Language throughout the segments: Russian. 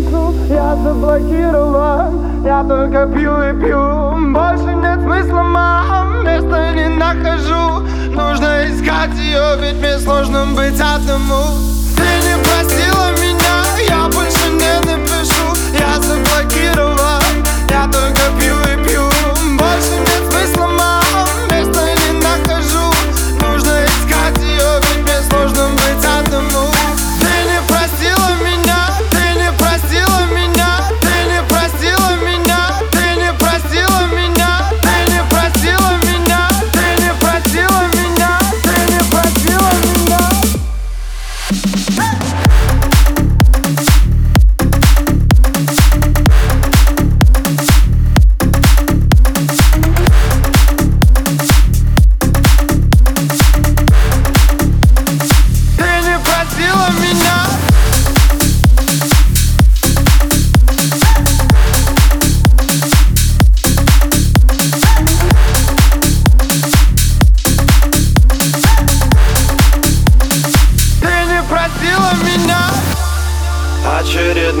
пишу, я заблокирован Я только пью и пью. Больше нет смысла, мам Места не нахожу. Нужно искать ее, ведь мне сложно быть одному. Ты не простила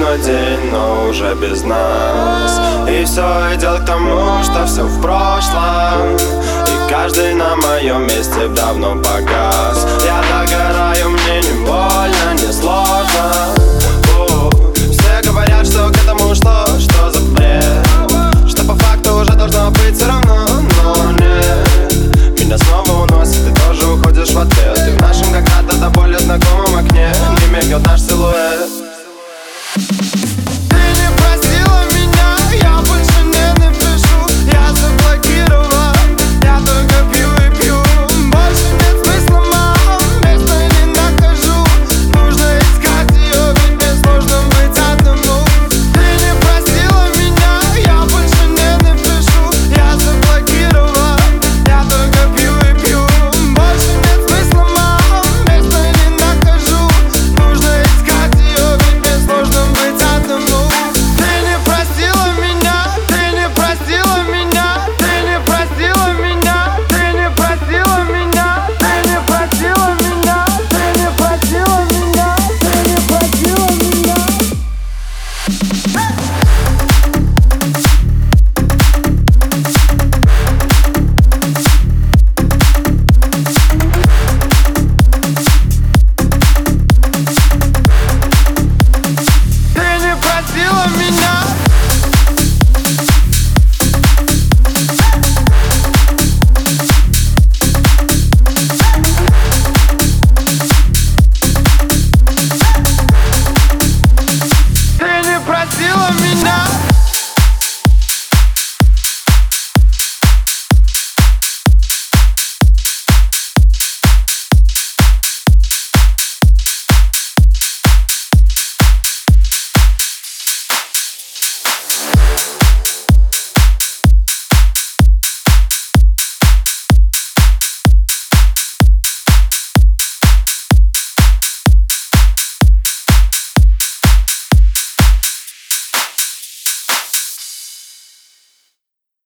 Очередной день, но уже без нас. И все идет к тому, что все в прошлом. И каждый на моем месте давно погас